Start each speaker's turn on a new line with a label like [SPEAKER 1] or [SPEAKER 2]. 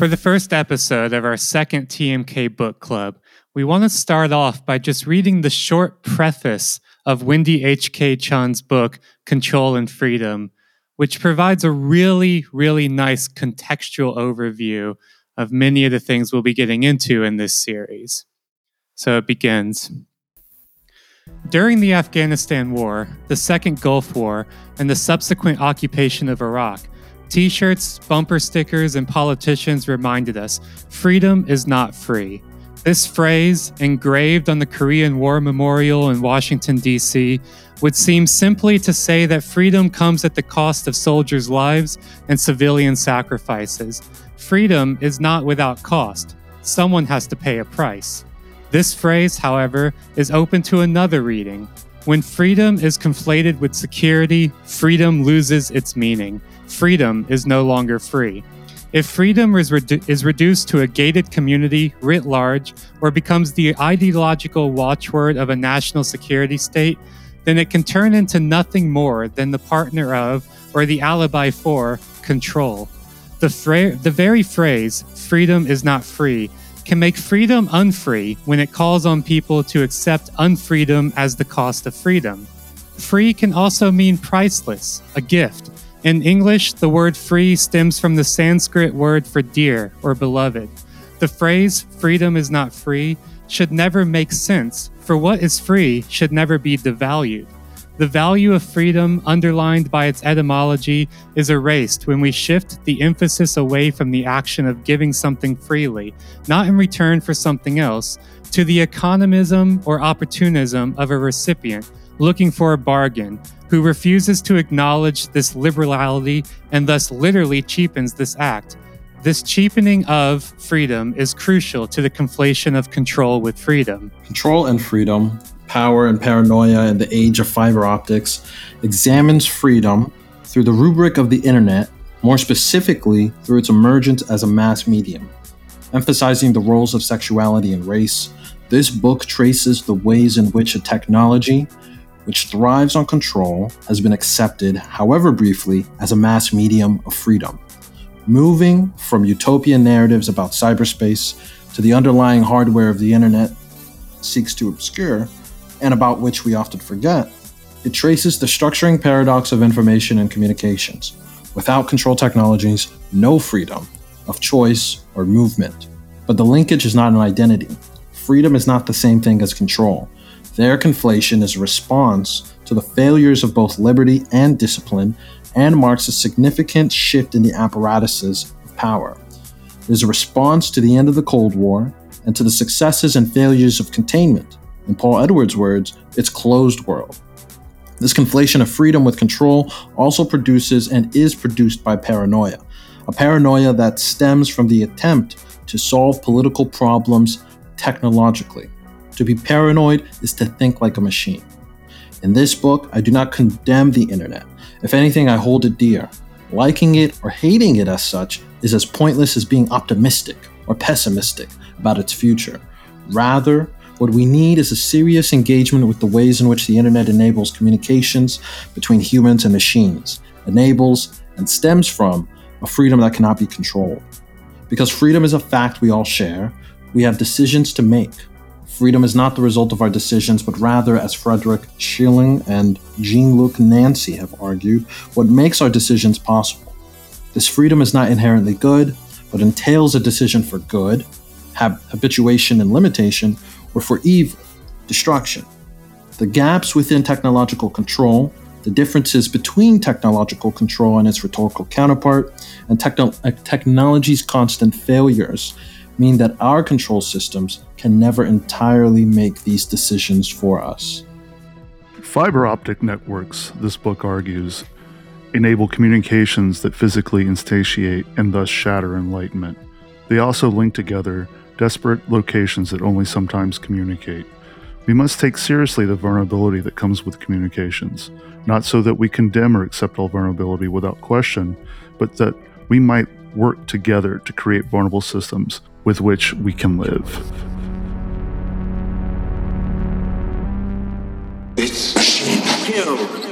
[SPEAKER 1] For the first episode of our second TMK book club, we want to start off by just reading the short preface of Wendy H.K. Chun's book, Control and Freedom, which provides a really, really nice contextual overview of many of the things we'll be getting into in this series. So it begins. During the Afghanistan War, the Second Gulf War, and the subsequent occupation of Iraq, t shirts, bumper stickers, and politicians reminded us freedom is not free. This phrase, engraved on the Korean War Memorial in Washington, D.C., would seem simply to say that freedom comes at the cost of soldiers' lives and civilian sacrifices. Freedom is not without cost. Someone has to pay a price. This phrase, however, is open to another reading. When freedom is conflated with security, freedom loses its meaning. Freedom is no longer free. If freedom is, redu- is reduced to a gated community writ large or becomes the ideological watchword of a national security state, then it can turn into nothing more than the partner of or the alibi for control. The, fra- the very phrase, freedom is not free, can make freedom unfree when it calls on people to accept unfreedom as the cost of freedom. Free can also mean priceless, a gift. In English, the word free stems from the Sanskrit word for dear or beloved. The phrase freedom is not free should never make sense, for what is free should never be devalued. The value of freedom, underlined by its etymology, is erased when we shift the emphasis away from the action of giving something freely, not in return for something else, to the economism or opportunism of a recipient looking for a bargain, who refuses to acknowledge this liberality and thus literally cheapens this act. This cheapening of freedom is crucial to the conflation of control with freedom.
[SPEAKER 2] Control and freedom Power and Paranoia in the Age of Fiber Optics examines freedom through the rubric of the internet, more specifically through its emergence as a mass medium. Emphasizing the roles of sexuality and race, this book traces the ways in which a technology, which thrives on control, has been accepted, however briefly, as a mass medium of freedom. Moving from utopian narratives about cyberspace to the underlying hardware of the internet seeks to obscure, and about which we often forget, it traces the structuring paradox of information and communications. Without control technologies, no freedom of choice or movement. But the linkage is not an identity. Freedom is not the same thing as control. Their conflation is a response to the failures of both liberty and discipline and marks a significant shift in the apparatuses of power. It is a response to the end of the Cold War and to the successes and failures of containment. In Paul Edwards' words, it's closed world. This conflation of freedom with control also produces and is produced by paranoia, a paranoia that stems from the attempt to solve political problems technologically. To be paranoid is to think like a machine. In this book, I do not condemn the internet. If anything, I hold it dear. Liking it or hating it as such is as pointless as being optimistic or pessimistic about its future. Rather, what we need is a serious engagement with the ways in which the internet enables communications between humans and machines, enables and stems from a freedom that cannot be controlled. Because freedom is a fact we all share, we have decisions to make. Freedom is not the result of our decisions, but rather, as Frederick Schelling and Jean Luc Nancy have argued, what makes our decisions possible. This freedom is not inherently good, but entails a decision for good, habituation and limitation, or for evil, destruction. The gaps within technological control, the differences between technological control and its rhetorical counterpart, and techno- uh, technology's constant failures mean that our control systems can never entirely make these decisions for us.
[SPEAKER 3] Fiber optic networks, this book argues, enable communications that physically instantiate and thus shatter enlightenment. They also link together desperate locations that only sometimes communicate. We must take seriously the vulnerability that comes with communications, not so that we condemn or accept all vulnerability without question, but that we might work together to create vulnerable systems with which we can live. It's